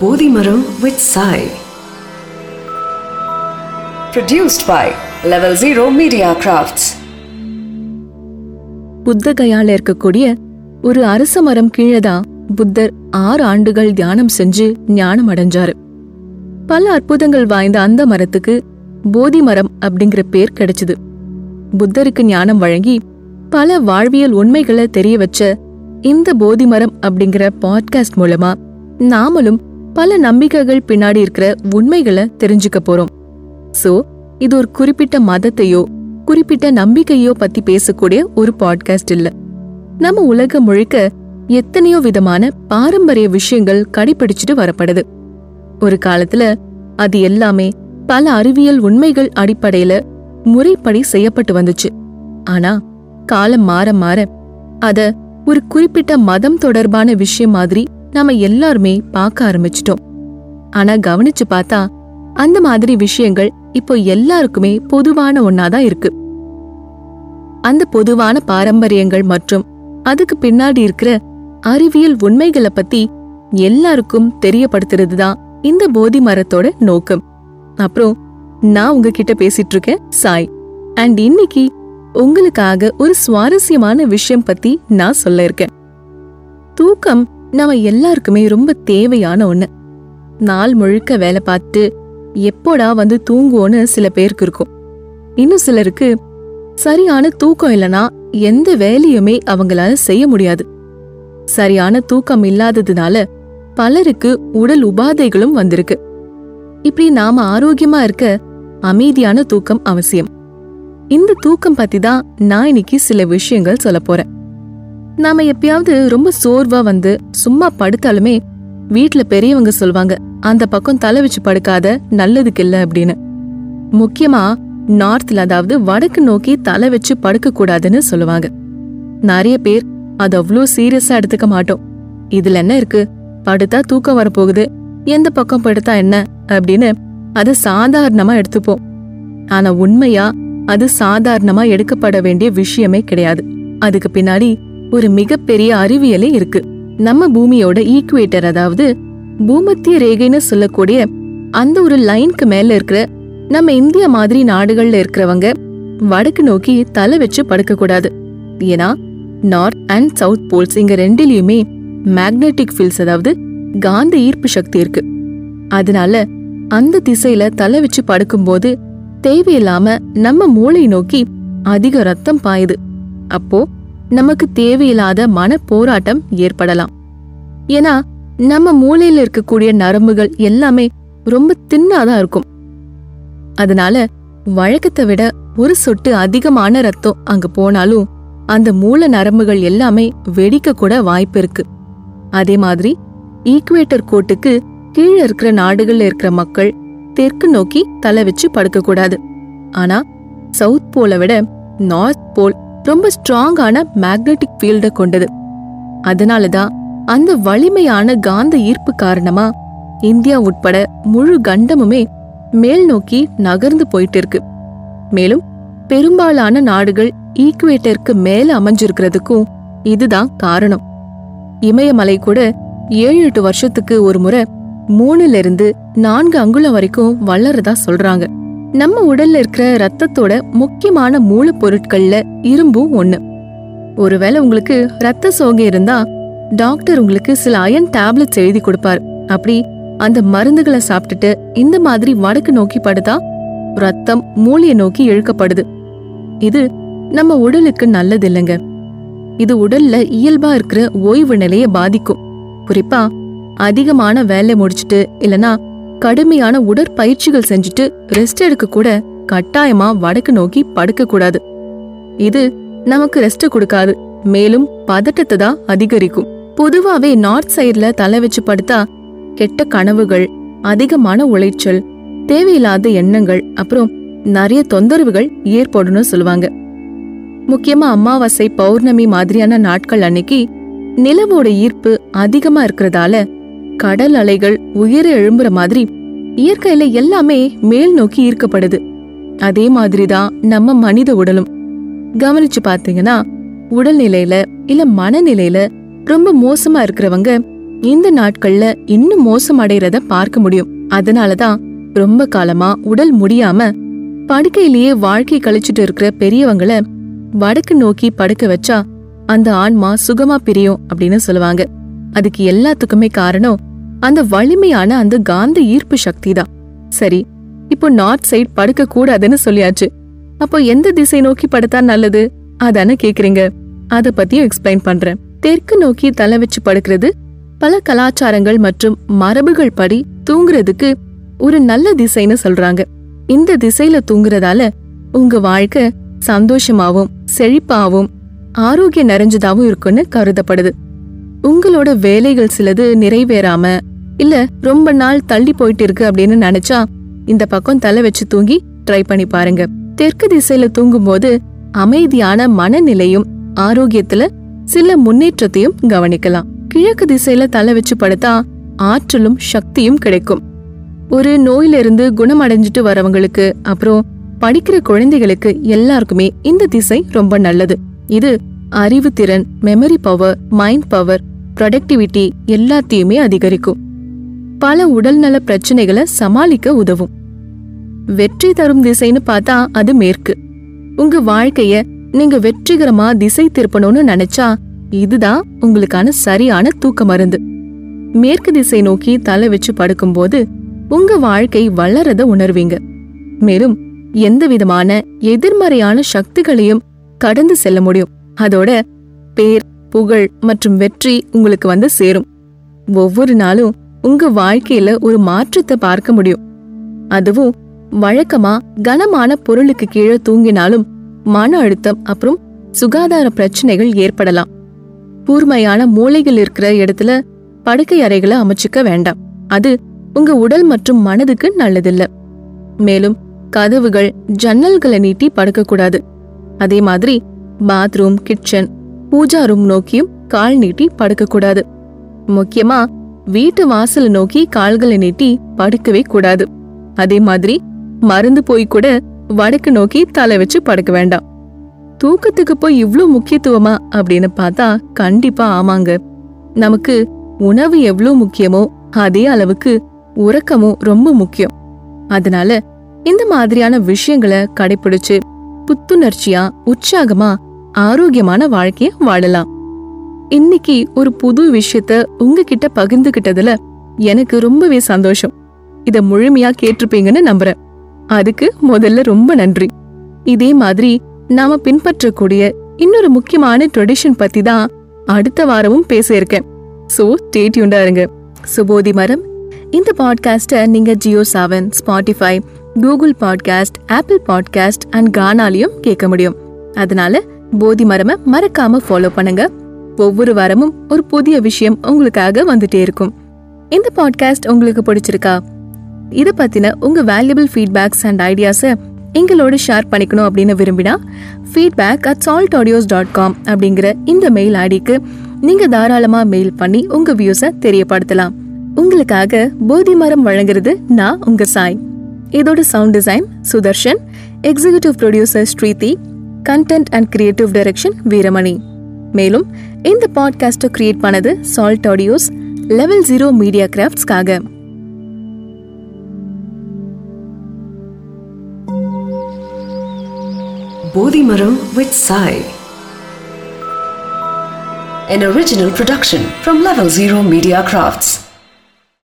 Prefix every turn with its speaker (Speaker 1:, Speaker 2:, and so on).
Speaker 1: Bodhimaram with Sai. Produced by Level Zero Media Crafts.
Speaker 2: புத்த கயால இருக்கக்கூடிய ஒரு அரச மரம் கீழே தான் புத்தர் ஆறு ஆண்டுகள் தியானம் செஞ்சு ஞானம் அடைஞ்சாரு பல அற்புதங்கள் வாய்ந்த அந்த மரத்துக்கு போதி மரம் அப்படிங்கிற பேர் கிடைச்சது புத்தருக்கு ஞானம் வழங்கி பல வாழ்வியல் உண்மைகளை தெரிய வச்ச இந்த போதி மரம் அப்படிங்கிற பாட்காஸ்ட் மூலமா நாமளும் பல நம்பிக்கைகள் பின்னாடி இருக்கிற உண்மைகளை தெரிஞ்சுக்க போறோம். சோ இது ஒரு குறிப்பிட்ட மதத்தையோ குறிப்பிட்ட நம்பிக்கையோ பத்தி பேசக்கூடிய ஒரு பாட்காஸ்ட் இல்ல. நம்ம உலகம் முழுக்க எத்தனையோ விதமான பாரம்பரிய விஷயங்கள் கடைபிடிச்சிட்டு வரப்படுது. ஒரு காலத்துல அது எல்லாமே பல அறிவியல் உண்மைகள் அடிப்படையில முறைப்படி செய்யப்பட்டு வந்துச்சு. ஆனா காலம் மாற மாற அத ஒரு குறிப்பிட்ட மதம் தொடர்பான விஷயம் மாதிரி நாம எல்லாருமே பார்க்க ஆரம்பிச்சிட்டோம். ஆனா கவனிச்சு பார்த்தா அந்த மாதிரி விஷயங்கள் இப்போ எல்லாருக்குமே பொதுவான ஒன்னாதான் இருக்கு. அந்த பொதுவான பாரம்பரியங்கள் மற்றும் அதுக்கு பின்னாடி இருக்கிற அறிவியல் உண்மைகளை பத்தி எல்லாருக்கும் தெரியப்படுத்துறது தான் இந்த போதி மரத்தோட நோக்கம். அப்புறம் நான் உங்ககிட்ட பேசிட்டு இருக்கேன் சாய். அண்ட் இன்னைக்கு உங்களுக்காக ஒரு சுவாரஸ்யமான விஷயம் பத்தி நான் சொல்ல இருக்கேன். தூக்கம் நம்ம எல்லாருக்குமே ரொம்ப தேவையான ஒன்று நாள் முழுக்க வேலை பார்த்துட்டு எப்போடா வந்து தூங்குவோன்னு சில பேருக்கு இருக்கும். இன்னும் சிலருக்கு சரியான தூக்கம் இல்லனா எந்த வேலையுமே அவங்களால செய்ய முடியாது. சரியான தூக்கம் இல்லாததுனால பலருக்கு உடல் உபாதைகளும் வந்திருக்கு. இப்படி நாம ஆரோக்கியமா இருக்க அமைதியான தூக்கம் அவசியம். இந்த தூக்கம் பத்தி தான் நான் இன்னைக்கு சில விஷயங்கள் சொல்ல போறேன். நாம எப்பயாவது ரொம்ப சோர்வா வந்து சும்மா படுத்தாலுமே வீட்ல பெரியவங்க சொல்வாங்க அந்த பக்கம் தலை வச்சு படுக்காத நல்லதுக்கு இல்ல அப்படின்னு. முக்கியமா நார்த்ல அதாவது வடக்கு நோக்கி தலை வச்சு படுக்க கூடாதுன்னு சொல்லுவாங்க. நிறைய பேர் அது அவ்வளோ சீரியஸா எடுத்துக்க மாட்டோம். இதுல என்ன இருக்கு? படுத்தா தூக்கம் வரப்போகுது. எந்த பக்கம் படுத்தா என்ன? அப்படின்னு அது சாதாரணமா எடுத்துப்போம். ஆனா உண்மையா அது சாதாரணமா எடுக்கப்பட வேண்டிய விஷயமே கிடையாது. அதுக்கு பின்னாடி ஒரு மிகப்பெரிய அறிவியலே இருக்கு. நம்ம பூமியோட ஈக்குவேட்டர் அதாவது பூமத்திய ரேகைன்னு சொல்லக்கூடிய அந்த ஒரு லைனுக்கு மேல இருக்கிற நம்ம இந்தியா மாதிரி நாடுகள்ல இருக்கிறவங்க வடக்கு நோக்கி தலை வச்சு படுக்க கூடாது ஏன்னா நார்த் அண்ட் சவுத் போல்ஸ் இங்க ரெண்டிலயுமே மேக்னெட்டிக் ஃபீல்ட்ஸ் அதாவது காந்த ஈர்ப்பு சக்தி இருக்கு. அதனால அந்த திசையில தலை வச்சு படுக்கும்போது தேவையில்லாம நம்ம மூளை நோக்கி அதிக ரத்தம் பாயுது. அப்போ நமக்கு தேவையில்லாத மன போராட்டம் ஏற்படலாம். ஏன்னா நம்ம மூளையில இருக்கக்கூடிய நரம்புகள் எல்லாமே ரொம்ப தின்னாதான் இருக்கும். அதனால வழக்கத்தை விட ஒரு சொட்டு அதிகமான ரத்தம் அங்க போனாலும் அந்த மூல நரம்புகள் எல்லாமே வெடிக்க கூட வாய்ப்பு இருக்கு. அதே மாதிரி ஈக்குவேட்டர் கோட்டுக்கு கீழே இருக்கிற நாடுகள்ல இருக்கிற மக்கள் தெற்கு நோக்கி தலை வச்சு படுக்க கூடாது ஆனா சவுத் போல விட நார்த் போல் ரொம்ப ஸ்ட்ராங்கான மேக்னெட்டிக் ஃபீல்ட கொண்டது. அதனால தான் அந்த வலிமையான காந்த ஈர்ப்பு காரணமா இந்தியா உட்பட முழு கண்டமுமே மேல் நோக்கி நகர்ந்து போயிட்டு இருக்கு. மேலும் பெரும்பாலான நாடுகள் ஈக்குவேட்டருக்கு மேல அமைஞ்சிருக்கிறதுக்கும் இதுதான் காரணம். இமயமலை கூட ஏழு எட்டு வருஷத்துக்கு ஒரு முறை மூணுல இருந்து நான்கு அங்குலம் வரைக்கும் வளர்றதா சொல்றாங்க. நம்ம உடல்ல இருக்கிற ரத்தத்தோட முக்கியமான மூலப்பொருட்கள்ல இரும்பும் ஒண்ணு. ஒருவேளை உங்களுக்கு ரத்த சோகை இருந்தா டாக்டர் உங்களுக்கு சில அயன் டேப்லெட்ஸ் எழுதி கொடுப்பார். அப்படி அந்த மருந்துகளை சாப்பிட்டுட்டு இந்த மாதிரி வடக்கு நோக்கி படுதா ரத்தம் மூளையை நோக்கி இழுக்கப்படுது. இது நம்ம உடலுக்கு நல்லது இல்லைங்க இது உடல்ல இயல்பா இருக்கிற ஓய்வு நிலைய பாதிக்கும். குறிப்பா அதிகமான வேலை முடிச்சிட்டு இல்லனா கடுமையான உடற்பயிற்சிகள் செஞ்சுட்டு ரெஸ்ட் எடுக்க கூட கட்டாயமா வடக்கு நோக்கி படுக்க கூடாது. இது நமக்கு ரெஸ்ட் கொடுக்காது. மேலும் பதட்டத்தை தான் அதிகரிக்கும். பொதுவாவே நார்த் சைடுல தலை வச்சு படுத்தா கெட்ட கனவுகள் அதிகமான உளைச்சல் தேவையில்லாத எண்ணங்கள் அப்புறம் நிறைய தொந்தரவுகள் ஏற்படும்னு சொல்லுவாங்க. முக்கியமா அமாவாசை பௌர்ணமி மாதிரியான நாட்கள் அன்னைக்கு நிலவோட ஈர்ப்பு அதிகமா இருக்கிறதால கடல் அலைகள் உயர எழும்புற மாதிரி இயற்கையில எல்லாமே மேல் நோக்கி ஈர்க்கப்படுது. அதே மாதிரிதான் நம்ம மனித உடலும். கவனிச்சு பாத்தீங்கன்னா உடல்நிலையில இல்ல மனநிலையில ரொம்ப மோசமா இருக்கிறவங்க இந்த நாட்கள்ல இன்னும் மோசமடைறத பார்க்க முடியும். அதனாலதான் ரொம்ப காலமா உடல் முடியாம படுக்கையிலேயே வாழ்க்கை கழிச்சுட்டு இருக்கிற பெரியவங்கள வடக்கு நோக்கி படுக்க வச்சா அந்த ஆன்மா சுகமா பிரியும் அப்படின்னு சொல்லுவாங்க. அதுக்கு எல்லாத்துக்குமே காரணம் அந்த வலிமையான அந்த காந்த ஈர்ப்பு சக்தி தான் சரி இப்போ நார்த் சைட் படுக்க கூடாதுன்னு சொல்லியாச்சு. அப்போ எந்த திசை நோக்கி படுத்தா நல்லது? அதானே கேக்குறீங்க. அத பத்தியும் எக்ஸ்பிளைன் பண்றேன். தெற்கு நோக்கி தலை வச்சு படுக்கிறது பல கலாச்சாரங்கள் மற்றும் மரபுகள் படி தூங்குறதுக்கு ஒரு நல்ல திசைன்னு சொல்றாங்க. இந்த திசையில தூங்குறதால உங்க வாழ்க்கை சந்தோஷமாவும் செழிப்பாவும் ஆரோக்கிய நிறைஞ்சதாவும் இருக்குன்னு கருதப்படுது. உங்களோட வேலைகள் சிலது நிறைவேறாம இல்ல ரொம்ப நாள் தள்ளி போயிட்டு இருக்கு அப்படின்னு நினைச்சா இந்த பக்கம் தலை வச்சு தூங்கி ட்ரை பண்ணி பாருங்க. தெற்கு திசையில தூங்கும்போது அமைதியான மனநிலையும் ஆரோக்கியத்துல சில முன்னேற்றத்தையும் கவனிக்கலாம். கிழக்கு திசையில தலை வச்சு படுத்தா ஆற்றலும் சக்தியும் கிடைக்கும். ஒரு நோயிலிருந்து குணமடைஞ்சிட்டு வரவங்களுக்கு அப்புறம் படிக்கிற குழந்தைகளுக்கு எல்லாருக்குமே இந்த திசை ரொம்ப நல்லது. இது அறிவுத்திறன் memory power mind power productivity எல்லாத்தையுமே அதிகரிக்கும். பல உடல்நல பிரச்சனைகளை சமாளிக்க உதவும். வெற்றி தரும் திசைன்னு பார்த்தா அது மேற்கு. உங்க வாழ்க்கைய நீங்க வெற்றிகரமா திசை திருப்பணும்னு நினைச்சா இதுதான் உங்களுக்கான சரியான தூக்க மருந்து. மேற்கு திசை நோக்கி தலை வச்சு படுக்கும்போது உங்க வாழ்க்கை வளரத உணர்வீங்க. மேலும் எந்த விதமான எதிர்மறையான சக்திகளையும் கடந்து செல்ல முடியும். அதோட பேர் புகழ் மற்றும் வெற்றி உங்களுக்கு வந்து சேரும். ஒவ்வொரு நாளும் உங்க வாழ்க்கையில ஒரு மாற்றத்தை பார்க்க முடியும். அதுவும் வழக்கமா கனமான பொருளுக்கு கீழே தூங்கினாலும் மன அழுத்தம் அப்புறம் சுகாதார பிரச்சனைகள் ஏற்படலாம். கூர்மையான மூளைகள் இருக்கிற இடத்துல படுக்கை அறைகளை அமைச்சுக்க வேண்டாம். அது உங்க உடல் மற்றும் மனதுக்கு நல்லதில்ல. மேலும் கதவுகள் ஜன்னல்களை நீட்டி படுக்கக்கூடாது. அதே மாதிரி பாத்ரூம் கிச்சன் பூஜா ரூம் நோக்கியும் கால் நீட்டி படுக்கக்கூடாது. முக்கியமா வீட்டு வாசல நோக்கி கால்களை நீட்டி படுக்கவே கூடாது. அதே மாதிரி மருந்து போய் கூட வடக்கு நோக்கி தலை வச்சு படுக்க வேண்டாம். தூக்கத்துக்கு போய் இவ்ளோ முக்கியத்துவமா அப்படின்னு பார்த்தா கண்டிப்பா ஆமாங்க. நமக்கு உணவு எவ்ளோ முக்கியமோ அதே அளவுக்கு உறக்கமும் ரொம்ப முக்கியம். அதனால இந்த மாதிரியான விஷயங்களை கடைபிடிச்சு புத்துணர்ச்சியா உற்சாகமா ஆரோக்கியமான வாழ்க்கைய வாழலாம். இன்னைக்கு ஒரு புது விஷயத்த உங்ககிட்ட பகிர்ந்துகிட்டதுல எனக்கு ரொம்பவே சந்தோஷம். இத முழுமையா கேட்டிருப்பீங்கன்னு நம்புறேன். அதுக்கு முதல்ல ரொம்ப நன்றி. இதே மாதிரி நாம பின்பற்றக்கூடிய இன்னொரு முக்கியமான ட்ரெடிஷன் பத்தி தான் அடுத்த வாரமும் பேச இருக்கேன். சோ ஸ்டேட்யூண்டா இருங்க. சுபோதி மரம். இந்த பாட்காஸ்ட்டை நீங்க Jio Saavn Spotify Google podcast Apple podcast and கானாலையும் கேட்க முடியும். அதனால போதி மரம மறக்காம ஃபாலோ பண்ணுங்க. ஒவ்வொரு வாரமும் ஒரு புதிய விஷயம் உங்களுக்காக வந்துட்டே இருக்கும். இந்த பாட்காஸ்ட் உங்களுக்கு பிடிச்சிருக்கா? இதை பத்தின உங்க வேல்யூபிள் ஃபீட்பேக்ஸ் அண்ட் ஐடியாஸை எங்களோட ஷேர் பண்ணிக்கணும் அப்படின்னு விரும்பினா feedback at Salt Audios dot com அப்படிங்கிற இந்த மெயில் ஐடிக்கு நீங்க தாராளமா மெயில் பண்ணி உங்க வியூஸை தெரியப்படுத்தலாம். உங்களுக்காக போதி மரம் வழங்குறது நான் உங்க சாய். இதோட sound design Sudarshan executive producer Sridhi Content and creative direction Veeramani மேலும் இந்த பாட்காஸ்ட்டை கிரியேட் பண்ணது Salt Audios Level Zero Media கிராஃப்ட்ஸ்க்காக
Speaker 1: Bodhimaram with Sai. An original production from Level Zero Media Crafts.